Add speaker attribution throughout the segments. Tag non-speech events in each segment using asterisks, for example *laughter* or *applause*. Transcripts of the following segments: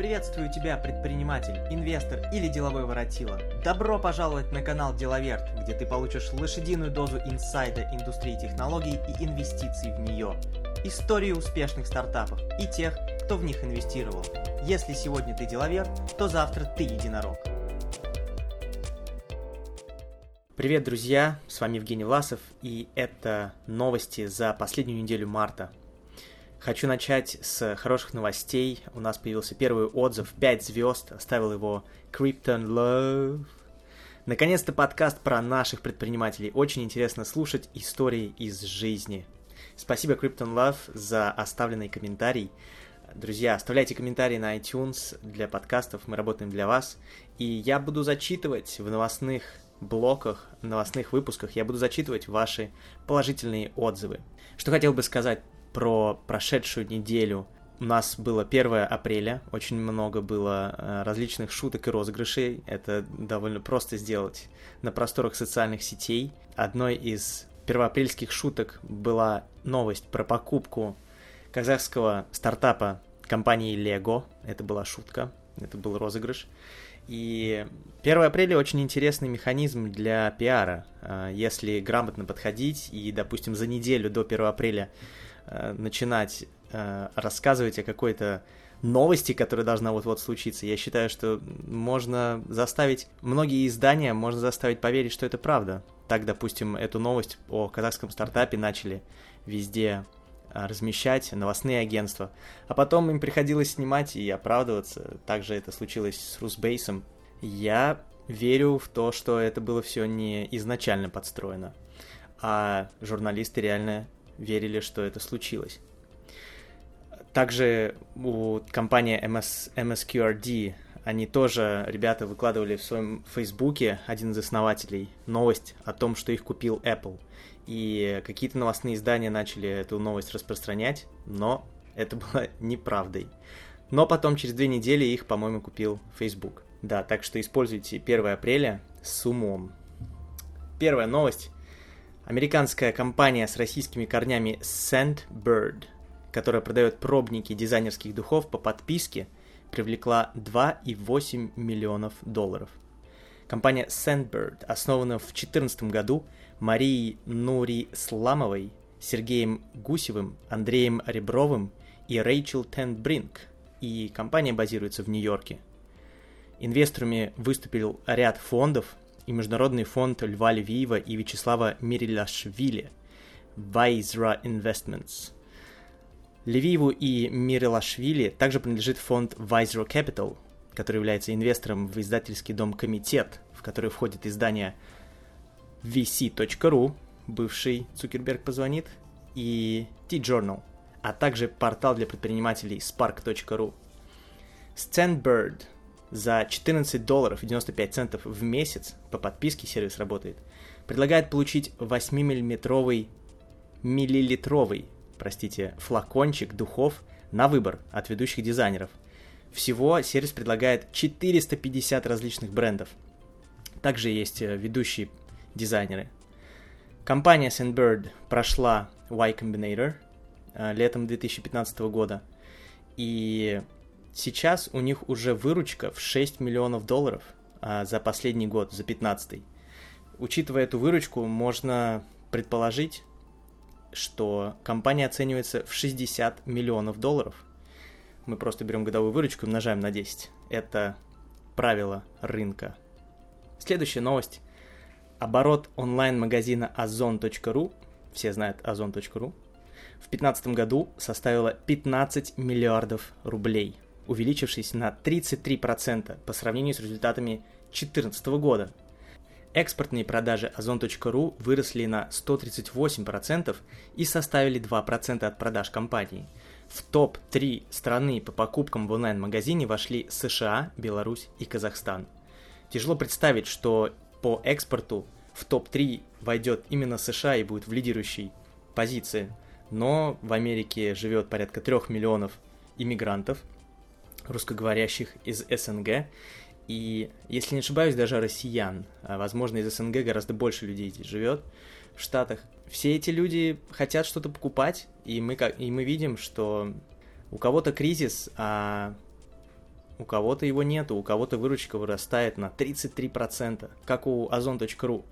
Speaker 1: Приветствую тебя, предприниматель, инвестор или деловой воротила. Добро пожаловать на канал Деловерт, где ты получишь лошадиную дозу инсайда индустрии технологий и инвестиций в нее. Истории успешных стартапов и тех, кто в них инвестировал. Если сегодня ты деловер, то завтра ты единорог. Привет, друзья! С вами Евгений Власов, и это новости за последнюю неделю марта. Хочу начать с хороших новостей. У нас появился первый отзыв 5 звезд. Оставил его Krypton Love. Наконец-то подкаст про наших предпринимателей. Очень интересно слушать истории из жизни. Спасибо Krypton Love за оставленный комментарий. Друзья, оставляйте комментарии на iTunes для подкастов, мы работаем для вас. И я буду зачитывать в новостных блоках, новостных выпусках, я буду зачитывать ваши положительные отзывы. Что хотел бы сказать про прошедшую неделю. У нас было 1 апреля, очень много было э, различных шуток и розыгрышей. Это довольно просто сделать на просторах социальных сетей. Одной из первоапрельских шуток была новость про покупку казахского стартапа компании Lego. Это была шутка, это был розыгрыш. И 1 апреля очень интересный механизм для пиара. Э, если грамотно подходить и, допустим, за неделю до 1 апреля Э, начинать э, рассказывать о какой-то новости, которая должна вот-вот случиться. Я считаю, что можно заставить, многие издания можно заставить поверить, что это правда. Так, допустим, эту новость о казахском стартапе начали везде э, размещать новостные агентства. А потом им приходилось снимать и оправдываться. Также это случилось с Русбейсом. Я верю в то, что это было все не изначально подстроено, а журналисты реально верили, что это случилось. Также у компании MS, MSQRD, они тоже, ребята, выкладывали в своем фейсбуке, один из основателей, новость о том, что их купил Apple. И какие-то новостные издания начали эту новость распространять, но это было *laughs* неправдой. Но потом, через две недели, их, по-моему, купил Facebook. Да, так что используйте 1 апреля с умом. Первая новость Американская компания с российскими корнями Sandbird, которая продает пробники дизайнерских духов по подписке, привлекла 2,8 миллионов долларов. Компания Sandbird основана в 2014 году Марией Нури Сламовой, Сергеем Гусевым, Андреем Ребровым и Рэйчел Тенбринк, и компания базируется в Нью-Йорке. Инвесторами выступил ряд фондов, и Международный фонд Льва Левиева и Вячеслава Мирилашвили Вайзра Investments. Левиеву и Мирилашвили также принадлежит фонд Vizro Capital, который является инвестором в издательский дом «Комитет», в который входит издание vc.ru, бывший Цукерберг позвонит, и T-Journal, а также портал для предпринимателей spark.ru. Stanbird за 14 долларов и 95 центов в месяц по подписке сервис работает, предлагает получить 8-миллиметровый, миллилитровый, простите, флакончик духов на выбор от ведущих дизайнеров. Всего сервис предлагает 450 различных брендов. Также есть э, ведущие дизайнеры. Компания Sandbird прошла Y Combinator э, летом 2015 года, и Сейчас у них уже выручка в 6 миллионов долларов а, за последний год, за 15 Учитывая эту выручку, можно предположить, что компания оценивается в 60 миллионов долларов. Мы просто берем годовую выручку и умножаем на 10. Это правило рынка. Следующая новость. Оборот онлайн-магазина ozon.ru, все знают ozon.ru, в 2015 году составила 15 миллиардов рублей – увеличившись на 33% по сравнению с результатами 2014 года. Экспортные продажи Озон.ру выросли на 138% и составили 2% от продаж компании. В топ-3 страны по покупкам в онлайн-магазине вошли США, Беларусь и Казахстан. Тяжело представить, что по экспорту в топ-3 войдет именно США и будет в лидирующей позиции. Но в Америке живет порядка 3 миллионов иммигрантов, русскоговорящих из СНГ. И, если не ошибаюсь, даже россиян. А, возможно, из СНГ гораздо больше людей здесь живет в Штатах. Все эти люди хотят что-то покупать, и мы, как, и мы видим, что у кого-то кризис, а у кого-то его нету, у кого-то выручка вырастает на 33%, как у ozon.ru.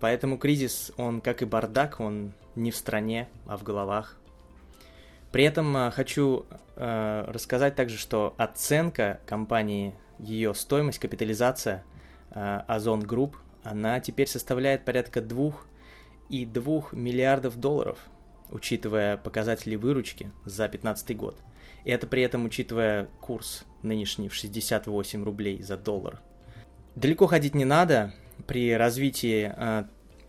Speaker 1: Поэтому кризис, он как и бардак, он не в стране, а в головах. При этом э, хочу э, рассказать также, что оценка компании, ее стоимость, капитализация э, Ozon Group, она теперь составляет порядка 2,2 миллиардов долларов, учитывая показатели выручки за 2015 год. И это при этом учитывая курс нынешний в 68 рублей за доллар. Далеко ходить не надо. При развитии э,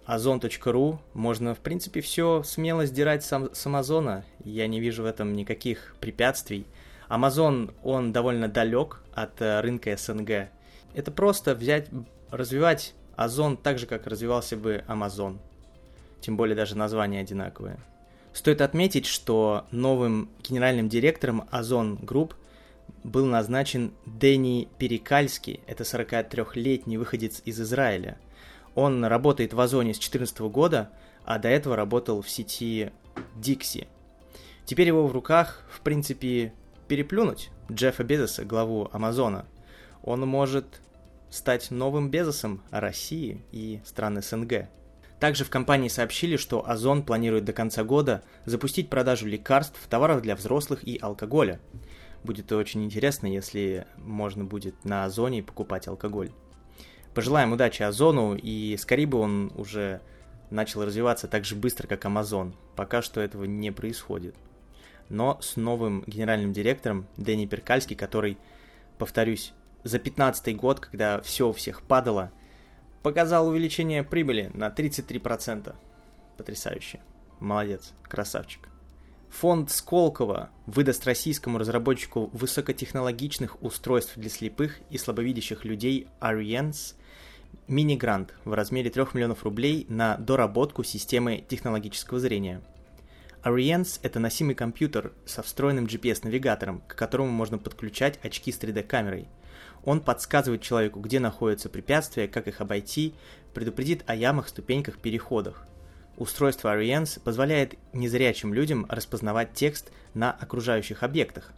Speaker 1: Озон.ру можно, в принципе, все смело сдирать сам, с Амазона. Я не вижу в этом никаких препятствий. Амазон, он довольно далек от э, рынка СНГ. Это просто взять, развивать Озон так же, как развивался бы Амазон. Тем более даже название одинаковое. Стоит отметить, что новым генеральным директором Озон Групп был назначен Дэнни Перекальский. Это 43-летний выходец из Израиля – он работает в Озоне с 2014 года, а до этого работал в сети Дикси. Теперь его в руках, в принципе, переплюнуть Джеффа Безоса, главу Амазона. Он может стать новым Безосом России и стран СНГ. Также в компании сообщили, что Озон планирует до конца года запустить продажу лекарств, товаров для взрослых и алкоголя. Будет очень интересно, если можно будет на Озоне покупать алкоголь. Пожелаем удачи Озону, и скорее бы он уже начал развиваться так же быстро, как Amazon. Пока что этого не происходит. Но с новым генеральным директором Дэнни Перкальский, который, повторюсь, за 15 год, когда все у всех падало, показал увеличение прибыли на 33%. Потрясающе. Молодец, красавчик. Фонд Сколково выдаст российскому разработчику высокотехнологичных устройств для слепых и слабовидящих людей Ariens мини-грант в размере 3 миллионов рублей на доработку системы технологического зрения. Ariens – это носимый компьютер со встроенным GPS-навигатором, к которому можно подключать очки с 3D-камерой. Он подсказывает человеку, где находятся препятствия, как их обойти, предупредит о ямах, ступеньках, переходах. Устройство Ariens позволяет незрячим людям распознавать текст на окружающих объектах,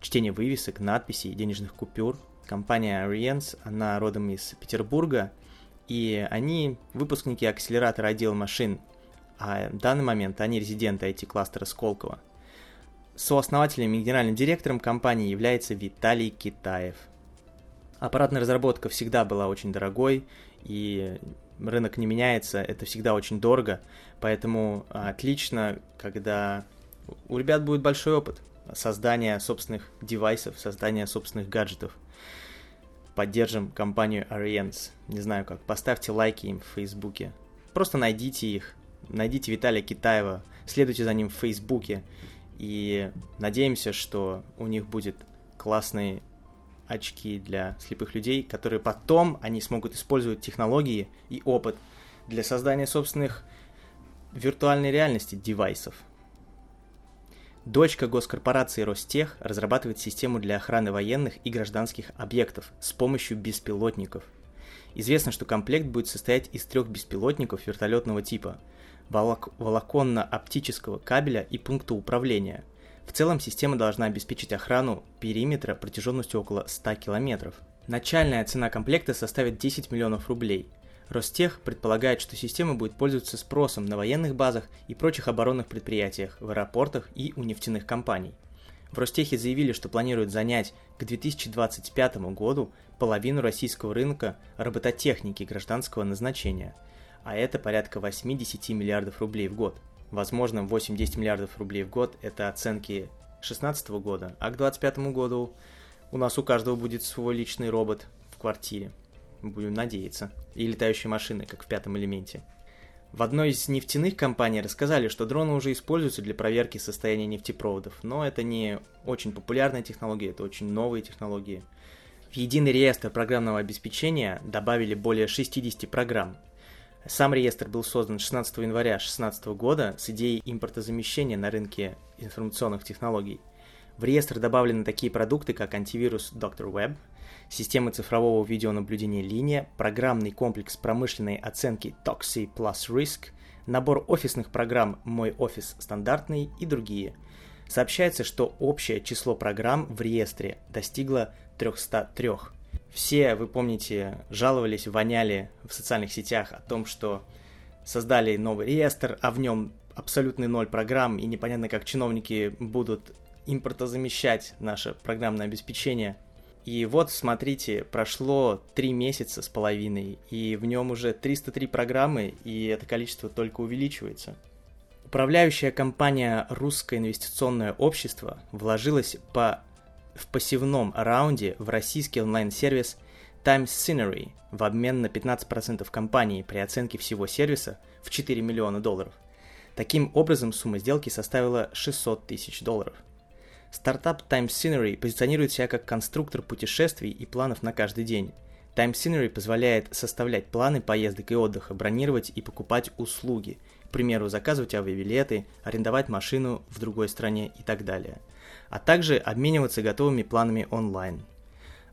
Speaker 1: чтение вывесок, надписей, денежных купюр. Компания Ariens, она родом из Петербурга – и они выпускники акселератора отдела машин, а в данный момент они резиденты IT-кластера Сколково. Сооснователем и генеральным директором компании является Виталий Китаев. Аппаратная разработка всегда была очень дорогой, и рынок не меняется, это всегда очень дорого, поэтому отлично, когда у ребят будет большой опыт создания собственных девайсов, создания собственных гаджетов поддержим компанию Ariens. Не знаю как, поставьте лайки им в Фейсбуке. Просто найдите их, найдите Виталия Китаева, следуйте за ним в Фейсбуке. И надеемся, что у них будет классные очки для слепых людей, которые потом они смогут использовать технологии и опыт для создания собственных виртуальной реальности девайсов. Дочка госкорпорации Ростех разрабатывает систему для охраны военных и гражданских объектов с помощью беспилотников. Известно, что комплект будет состоять из трех беспилотников вертолетного типа, волок- волоконно-оптического кабеля и пункта управления. В целом система должна обеспечить охрану периметра протяженностью около 100 километров. Начальная цена комплекта составит 10 миллионов рублей – Ростех предполагает, что система будет пользоваться спросом на военных базах и прочих оборонных предприятиях, в аэропортах и у нефтяных компаний. В Ростехе заявили, что планируют занять к 2025 году половину российского рынка робототехники гражданского назначения, а это порядка 8-10 миллиардов рублей в год. Возможно, 8-10 миллиардов рублей в год – это оценки 2016 года, а к 2025 году у нас у каждого будет свой личный робот в квартире. Будем надеяться. И летающие машины, как в пятом элементе. В одной из нефтяных компаний рассказали, что дроны уже используются для проверки состояния нефтепроводов, но это не очень популярная технология, это очень новые технологии. В единый реестр программного обеспечения добавили более 60 программ. Сам реестр был создан 16 января 2016 года с идеей импортозамещения на рынке информационных технологий. В реестр добавлены такие продукты, как антивирус Dr. Web, системы цифрового видеонаблюдения линия, программный комплекс промышленной оценки Toxi Plus Risk, набор офисных программ Мой офис стандартный и другие. Сообщается, что общее число программ в реестре достигло 303. Все, вы помните, жаловались, воняли в социальных сетях о том, что создали новый реестр, а в нем абсолютный ноль программ, и непонятно, как чиновники будут импортозамещать наше программное обеспечение. И вот, смотрите, прошло три месяца с половиной, и в нем уже 303 программы, и это количество только увеличивается. Управляющая компания «Русское инвестиционное общество» вложилась по, в пассивном раунде в российский онлайн-сервис Times Scenery в обмен на 15% компании при оценке всего сервиса в 4 миллиона долларов. Таким образом, сумма сделки составила 600 тысяч долларов. Стартап Times Scenery позиционирует себя как конструктор путешествий и планов на каждый день. Times Scenery позволяет составлять планы поездок и отдыха, бронировать и покупать услуги, к примеру, заказывать авиабилеты, арендовать машину в другой стране и так далее, а также обмениваться готовыми планами онлайн.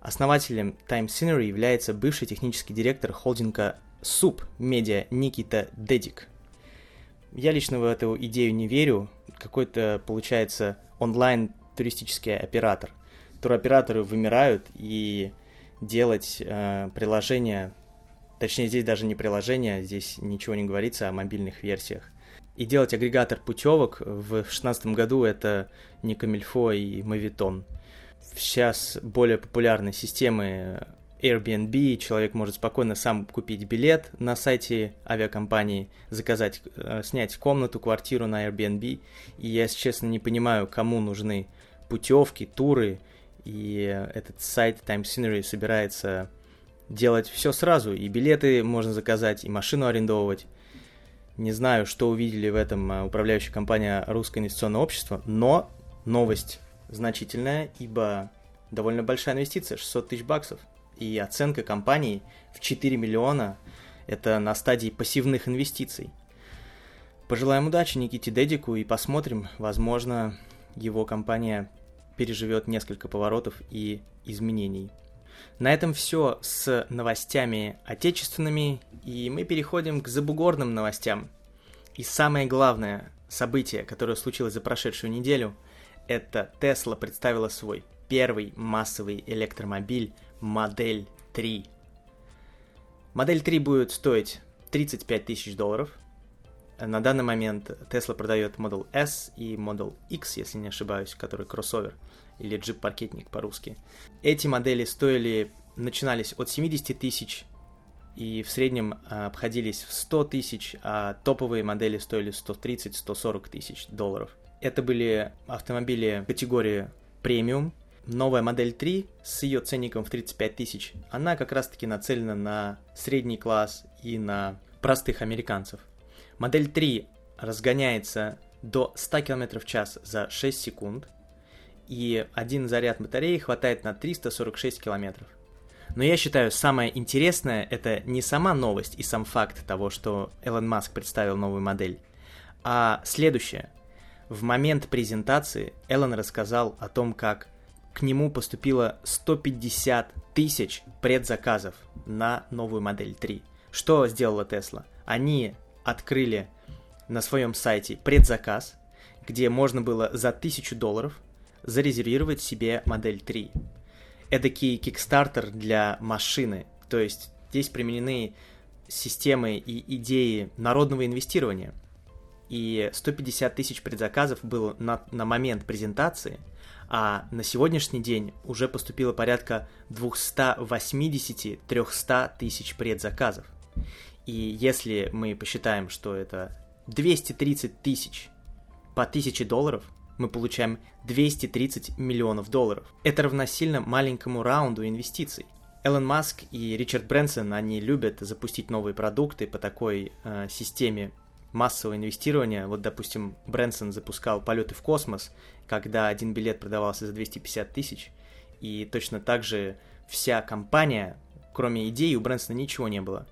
Speaker 1: Основателем Times Scenery является бывший технический директор холдинга СУП Медиа Никита Дедик. Я лично в эту идею не верю. Какой-то, получается, онлайн туристический оператор. Туроператоры вымирают, и делать э, приложение, точнее здесь даже не приложение, здесь ничего не говорится о мобильных версиях. И делать агрегатор путевок в 2016 году это не Камильфо и Мавитон. Сейчас более популярны системы Airbnb, человек может спокойно сам купить билет на сайте авиакомпании, заказать, э, снять комнату, квартиру на Airbnb. И я, если честно, не понимаю, кому нужны путевки, туры, и этот сайт Time Scenery собирается делать все сразу, и билеты можно заказать, и машину арендовывать. Не знаю, что увидели в этом э, управляющая компания Русское инвестиционное общество, но новость значительная, ибо довольно большая инвестиция, 600 тысяч баксов и оценка компании в 4 миллиона – это на стадии пассивных инвестиций. Пожелаем удачи Никите Дедику и посмотрим, возможно, его компания переживет несколько поворотов и изменений. На этом все с новостями отечественными, и мы переходим к забугорным новостям. И самое главное событие, которое случилось за прошедшую неделю, это Tesla представила свой первый массовый электромобиль модель 3. Модель 3 будет стоить 35 тысяч долларов. На данный момент Tesla продает Model S и Model X, если не ошибаюсь, который кроссовер или джип-паркетник по-русски. Эти модели стоили, начинались от 70 тысяч и в среднем а, обходились в 100 тысяч, а топовые модели стоили 130-140 тысяч долларов. Это были автомобили категории премиум, новая модель 3 с ее ценником в 35 тысяч, она как раз-таки нацелена на средний класс и на простых американцев. Модель 3 разгоняется до 100 км в час за 6 секунд, и один заряд батареи хватает на 346 км. Но я считаю, самое интересное это не сама новость и сам факт того, что Элон Маск представил новую модель, а следующее. В момент презентации Элон рассказал о том, как к нему поступило 150 тысяч предзаказов на новую модель 3. Что сделала Tesla? Они открыли на своем сайте предзаказ, где можно было за 1000 долларов зарезервировать себе модель 3. Эдакий кикстартер для машины, то есть здесь применены системы и идеи народного инвестирования. И 150 тысяч предзаказов было на, на момент презентации – а на сегодняшний день уже поступило порядка 280-300 тысяч предзаказов. И если мы посчитаем, что это 230 тысяч по 1000 долларов, мы получаем 230 миллионов долларов. Это равносильно маленькому раунду инвестиций. Элон Маск и Ричард Брэнсон, они любят запустить новые продукты по такой э, системе массового инвестирования. Вот, допустим, Брэнсон запускал полеты в космос, когда один билет продавался за 250 тысяч, и точно так же вся компания, кроме идеи, у Брэнсона ничего не было.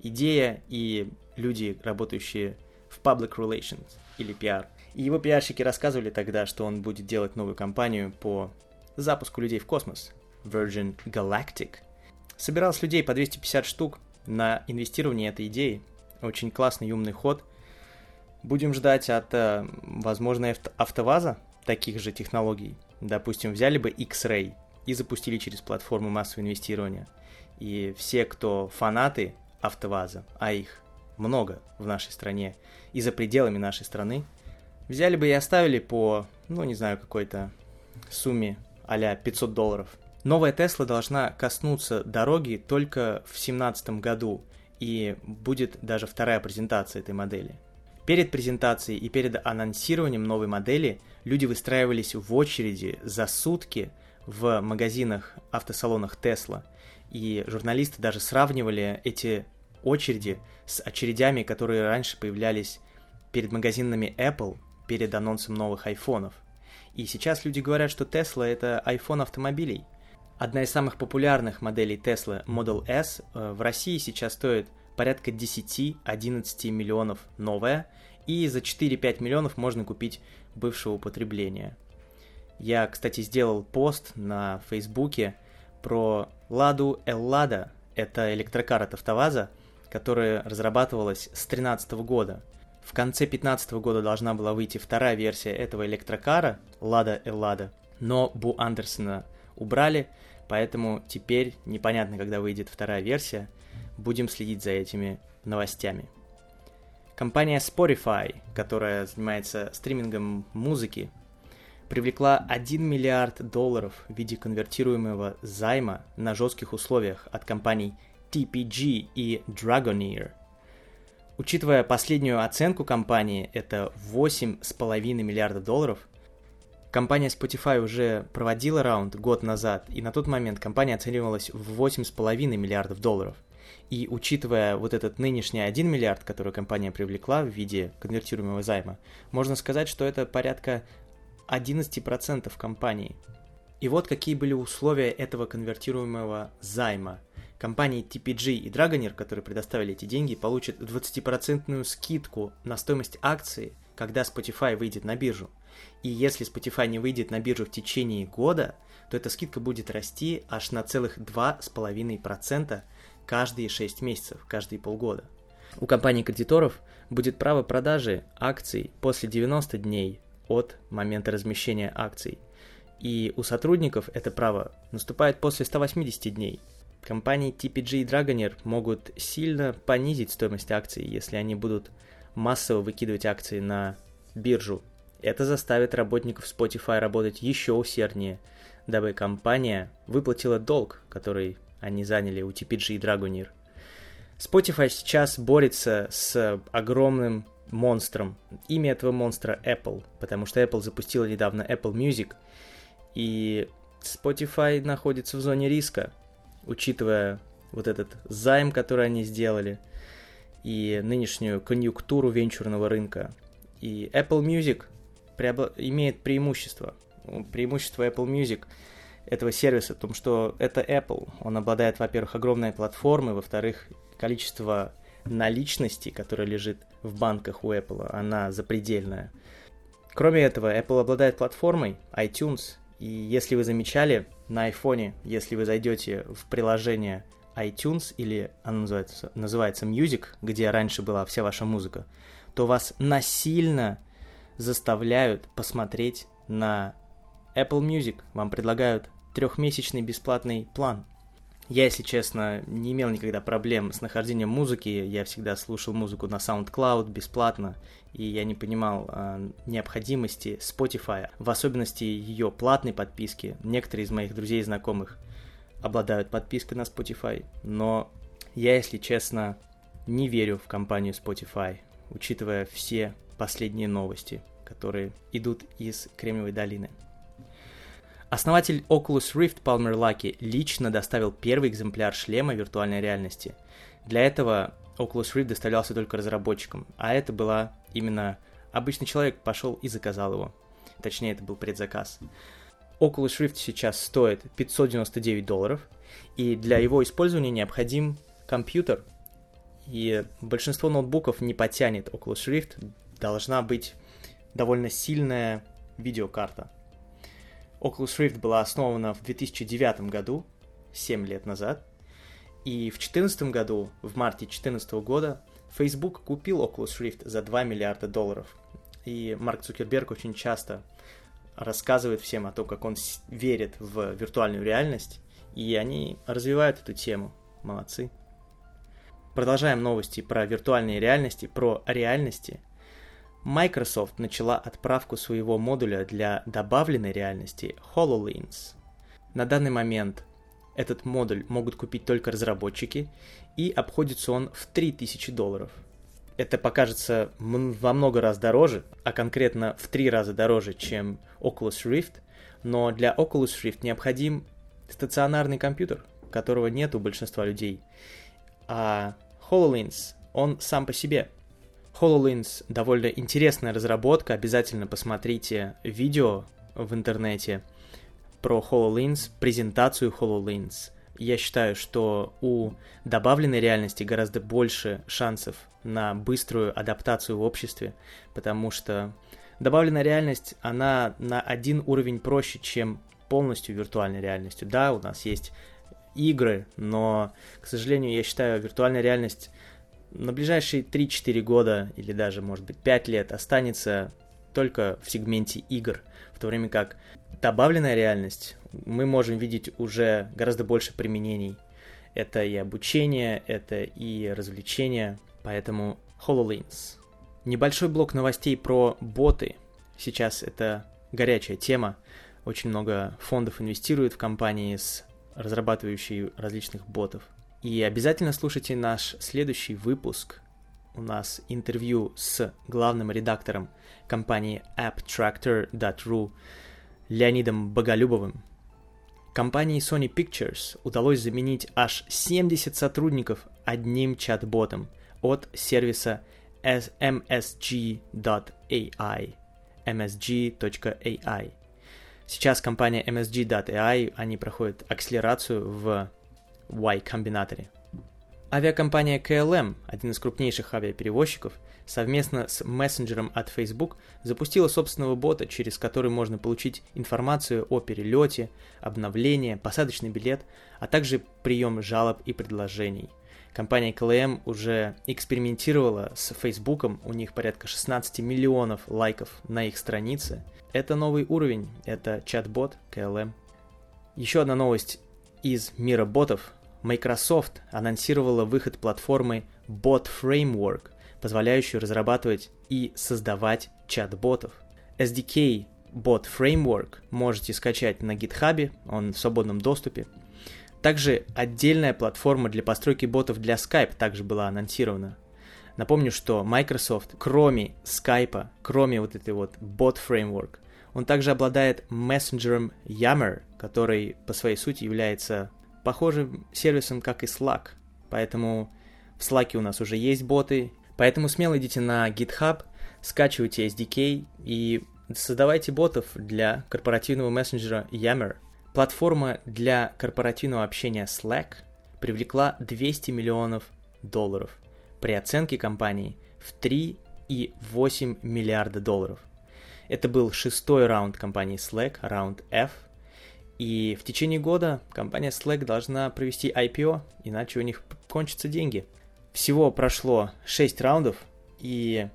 Speaker 1: Идея и люди, работающие в public relations или PR. И его пиарщики рассказывали тогда, что он будет делать новую компанию по запуску людей в космос, Virgin Galactic. Собирал с людей по 250 штук на инвестирование этой идеи. Очень классный, умный ход – Будем ждать от, э, возможно, АвтоВАЗа, таких же технологий, допустим, взяли бы X-Ray и запустили через платформу массового инвестирования, и все, кто фанаты АвтоВАЗа, а их много в нашей стране и за пределами нашей страны, взяли бы и оставили по, ну, не знаю, какой-то сумме а 500 долларов. Новая Тесла должна коснуться дороги только в 2017 году, и будет даже вторая презентация этой модели. Перед презентацией и перед анонсированием новой модели люди выстраивались в очереди за сутки в магазинах, автосалонах Tesla, и журналисты даже сравнивали эти очереди с очередями, которые раньше появлялись перед магазинами Apple перед анонсом новых айфонов. И сейчас люди говорят, что Tesla это iPhone автомобилей. Одна из самых популярных моделей Tesla Model S э, в России сейчас стоит порядка 10-11 миллионов новая, и за 4-5 миллионов можно купить бывшего употребления. Я, кстати, сделал пост на Фейсбуке про Ладу Эллада, это электрокар от АвтоВАЗа, которая разрабатывалась с 2013 года. В конце 2015 года должна была выйти вторая версия этого электрокара, Лада Эллада, но Бу Андерсона убрали, поэтому теперь непонятно, когда выйдет вторая версия. Будем следить за этими новостями. Компания Spotify, которая занимается стримингом музыки, привлекла 1 миллиард долларов в виде конвертируемого займа на жестких условиях от компаний TPG и Dragoneer. Учитывая последнюю оценку компании, это 8,5 миллиарда долларов, компания Spotify уже проводила раунд год назад, и на тот момент компания оценивалась в 8,5 миллиардов долларов. И учитывая вот этот нынешний 1 миллиард, который компания привлекла в виде конвертируемого займа, можно сказать, что это порядка 11% компании. И вот какие были условия этого конвертируемого займа. Компании TPG и Dragoneer, которые предоставили эти деньги, получат 20% скидку на стоимость акции, когда Spotify выйдет на биржу. И если Spotify не выйдет на биржу в течение года, то эта скидка будет расти аж на целых 2,5% каждые 6 месяцев, каждые полгода. У компаний-кредиторов будет право продажи акций после 90 дней от момента размещения акций. И у сотрудников это право наступает после 180 дней. Компании TPG и Dragoneer могут сильно понизить стоимость акций, если они будут массово выкидывать акции на биржу. Это заставит работников Spotify работать еще усерднее, дабы компания выплатила долг, который они заняли у TPG и Dragoneer. Spotify сейчас борется с огромным монстром. Имя этого монстра Apple, потому что Apple запустила недавно Apple Music, и Spotify находится в зоне риска, учитывая вот этот займ, который они сделали, и нынешнюю конъюнктуру венчурного рынка. И Apple Music преобла... имеет преимущество. Преимущество Apple Music этого сервиса в том, что это Apple. Он обладает, во-первых, огромной платформой, во-вторых, количество наличности, которая лежит в банках у Apple, она запредельная. Кроме этого, Apple обладает платформой iTunes, и если вы замечали, на iPhone, если вы зайдете в приложение iTunes, или оно называется, называется Music, где раньше была вся ваша музыка, то вас насильно заставляют посмотреть на Apple Music. Вам предлагают трехмесячный бесплатный план. Я, если честно, не имел никогда проблем с нахождением музыки. Я всегда слушал музыку на SoundCloud бесплатно, и я не понимал э, необходимости Spotify, в особенности ее платной подписки. Некоторые из моих друзей и знакомых обладают подпиской на Spotify, но я, если честно, не верю в компанию Spotify, учитывая все последние новости, которые идут из Кремниевой долины. Основатель Oculus Rift Palmer Luckey лично доставил первый экземпляр шлема виртуальной реальности. Для этого Oculus Rift доставлялся только разработчикам, а это была именно обычный человек пошел и заказал его. Точнее, это был предзаказ. Oculus Rift сейчас стоит 599 долларов, и для его использования необходим компьютер, и большинство ноутбуков не потянет Oculus Rift, должна быть довольно сильная видеокарта. Oculus Rift была основана в 2009 году, 7 лет назад, и в 2014 году, в марте 2014 года, Facebook купил Oculus Rift за 2 миллиарда долларов. И Марк Цукерберг очень часто рассказывает всем о том, как он верит в виртуальную реальность, и они развивают эту тему. Молодцы. Продолжаем новости про виртуальные реальности, про реальности. Microsoft начала отправку своего модуля для добавленной реальности HoloLens. На данный момент этот модуль могут купить только разработчики, и обходится он в 3000 долларов. Это покажется во много раз дороже, а конкретно в три раза дороже, чем Oculus Rift, но для Oculus Rift необходим стационарный компьютер, которого нет у большинства людей. А HoloLens, он сам по себе. HoloLens довольно интересная разработка, обязательно посмотрите видео в интернете про HoloLens, презентацию HoloLens. Я считаю, что у добавленной реальности гораздо больше шансов на быструю адаптацию в обществе, потому что добавленная реальность, она на один уровень проще, чем полностью виртуальной реальностью. Да, у нас есть игры, но, к сожалению, я считаю, виртуальная реальность на ближайшие 3-4 года или даже, может быть, 5 лет останется только в сегменте игр, в то время как добавленная реальность мы можем видеть уже гораздо больше применений. Это и обучение, это и развлечение, поэтому HoloLens. Небольшой блок новостей про боты. Сейчас это горячая тема. Очень много фондов инвестируют в компании, с разрабатывающие различных ботов. И обязательно слушайте наш следующий выпуск. У нас интервью с главным редактором компании AppTractor.ru Леонидом Боголюбовым. Компании Sony Pictures удалось заменить аж 70 сотрудников одним чат-ботом от сервиса msg.ai msg.ai Сейчас компания MSG.ai, они проходят акселерацию в Y-комбинаторе. Авиакомпания KLM, один из крупнейших авиаперевозчиков, совместно с мессенджером от Facebook запустила собственного бота, через который можно получить информацию о перелете, обновление, посадочный билет, а также прием жалоб и предложений. Компания KLM уже экспериментировала с Facebook, у них порядка 16 миллионов лайков на их странице. Это новый уровень, это чат-бот KLM. Еще одна новость из мира ботов. Microsoft анонсировала выход платформы Bot Framework, позволяющую разрабатывать и создавать чат-ботов. SDK Bot Framework можете скачать на GitHub, он в свободном доступе. Также отдельная платформа для постройки ботов для Skype также была анонсирована. Напомню, что Microsoft, кроме Skype, кроме вот этой вот Bot Framework, он также обладает мессенджером Yammer, который по своей сути является похожим сервисом, как и Slack. Поэтому в Slack у нас уже есть боты, поэтому смело идите на GitHub, скачивайте SDK и создавайте ботов для корпоративного мессенджера Yammer. Платформа для корпоративного общения Slack привлекла 200 миллионов долларов при оценке компании в 3,8 миллиарда долларов. Это был шестой раунд компании Slack, раунд F – и в течение года компания Slack должна провести IPO, иначе у них кончатся деньги. Всего прошло 6 раундов, и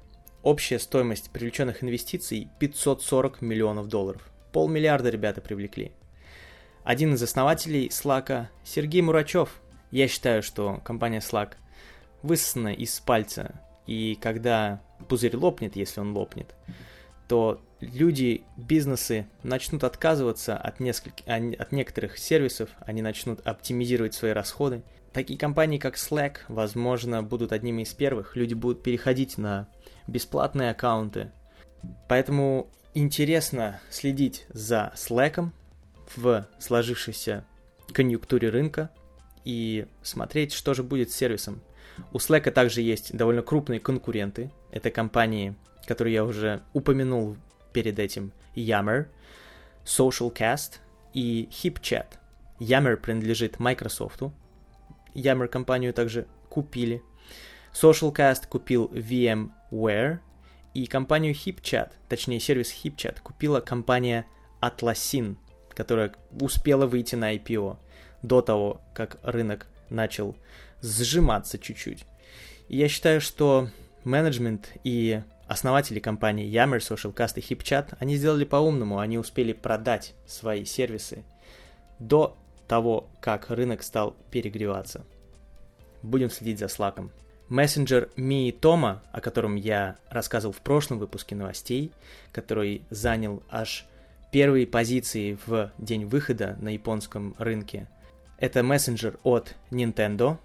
Speaker 1: общая стоимость привлеченных инвестиций 540 миллионов долларов. Полмиллиарда ребята привлекли. Один из основателей Slack, Сергей Мурачев. Я считаю, что компания Slack высосана из пальца, и когда пузырь лопнет, если он лопнет, то люди, бизнесы начнут отказываться от, нескольких, от некоторых сервисов, они начнут оптимизировать свои расходы. Такие компании, как Slack, возможно, будут одними из первых. Люди будут переходить на бесплатные аккаунты. Поэтому интересно следить за Slack в сложившейся конъюнктуре рынка и смотреть, что же будет с сервисом. У Slack также есть довольно крупные конкуренты. Это компании, которые я уже упомянул перед этим Yammer, SocialCast и HipChat. Yammer принадлежит Microsoft. Yammer компанию также купили. SocialCast купил VMware, и компанию HipChat, точнее сервис HipChat, купила компания Atlassian, которая успела выйти на IPO до того, как рынок начал сжиматься чуть-чуть. Я считаю, что менеджмент и основатели компании Yammer, SocialCast и HipChat, они сделали по-умному, они успели продать свои сервисы до того, как рынок стал перегреваться. Будем следить за слаком. Мессенджер Ми Тома, о котором я рассказывал в прошлом выпуске новостей, который занял аж первые позиции в день выхода на японском рынке. Это мессенджер от Nintendo,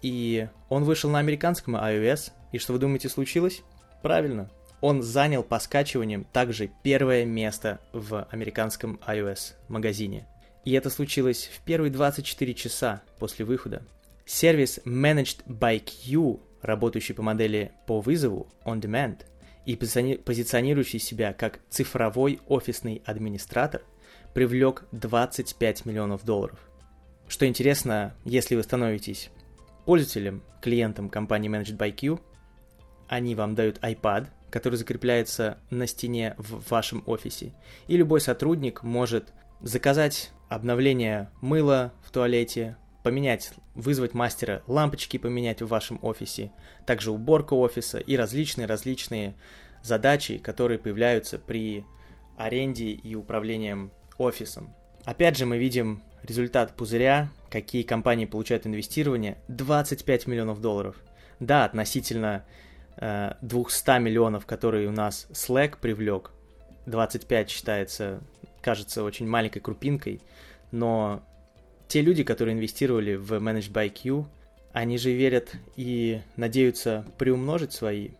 Speaker 1: и он вышел на американском iOS. И что вы думаете случилось? Правильно, он занял по скачиваниям также первое место в американском iOS магазине. И это случилось в первые 24 часа после выхода. Сервис Managed by Q, работающий по модели по вызову On Demand и позиционирующий себя как цифровой офисный администратор, привлек 25 миллионов долларов. Что интересно, если вы становитесь пользователем, клиентом компании Managed by Q, они вам дают iPad, который закрепляется на стене в вашем офисе, и любой сотрудник может заказать обновление мыла в туалете, поменять, вызвать мастера лампочки поменять в вашем офисе, также уборка офиса и различные-различные задачи, которые появляются при аренде и управлением офисом. Опять же, мы видим результат пузыря, какие компании получают инвестирование, 25 миллионов долларов. Да, относительно 200 миллионов, которые у нас Slack привлек, 25 считается, кажется, очень маленькой крупинкой, но те люди, которые инвестировали в Managed by Q, они же верят и надеются приумножить свои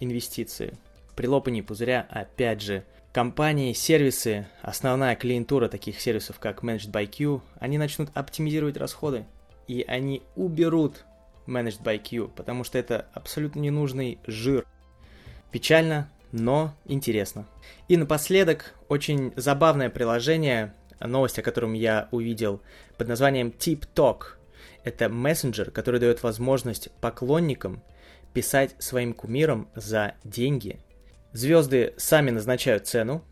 Speaker 1: инвестиции. При лопании пузыря, опять же, компании, сервисы, основная клиентура таких сервисов, как Managed by Q, они начнут оптимизировать расходы, и они уберут Managed by Q, потому что это абсолютно ненужный жир. Печально, но интересно. И напоследок, очень забавное приложение, новость, о котором я увидел, под названием TipTalk. Это мессенджер, который дает возможность поклонникам писать своим кумирам за деньги. Звезды сами назначают цену,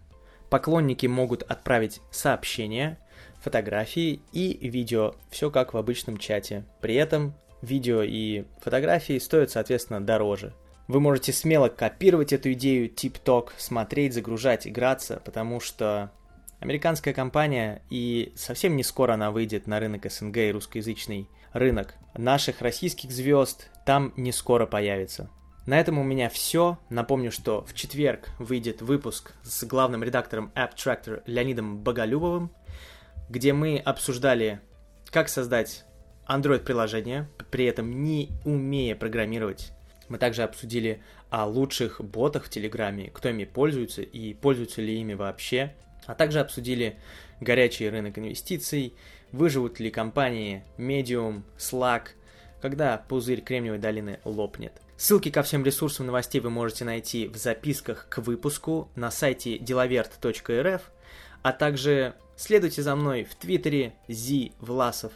Speaker 1: поклонники могут отправить сообщения, фотографии и видео, все как в обычном чате. При этом видео и фотографии стоят, соответственно, дороже. Вы можете смело копировать эту идею TikTok, смотреть, загружать, играться, потому что Американская компания, и совсем не скоро она выйдет на рынок СНГ и русскоязычный рынок. Наших российских звезд там не скоро появится. На этом у меня все. Напомню, что в четверг выйдет выпуск с главным редактором App Tractor Леонидом Боголюбовым, где мы обсуждали, как создать Android-приложение, при этом не умея программировать. Мы также обсудили о лучших ботах в Телеграме, кто ими пользуется и пользуются ли ими вообще а также обсудили горячий рынок инвестиций, выживут ли компании Medium, Slack, когда пузырь Кремниевой долины лопнет. Ссылки ко всем ресурсам новостей вы можете найти в записках к выпуску на сайте delavert.rf, а также следуйте за мной в Твиттере Зи Власов,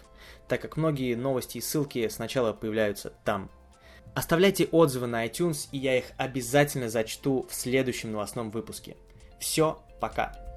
Speaker 1: так как многие новости и ссылки сначала появляются там. Оставляйте отзывы на iTunes, и я их обязательно зачту в следующем новостном выпуске. Все, пока.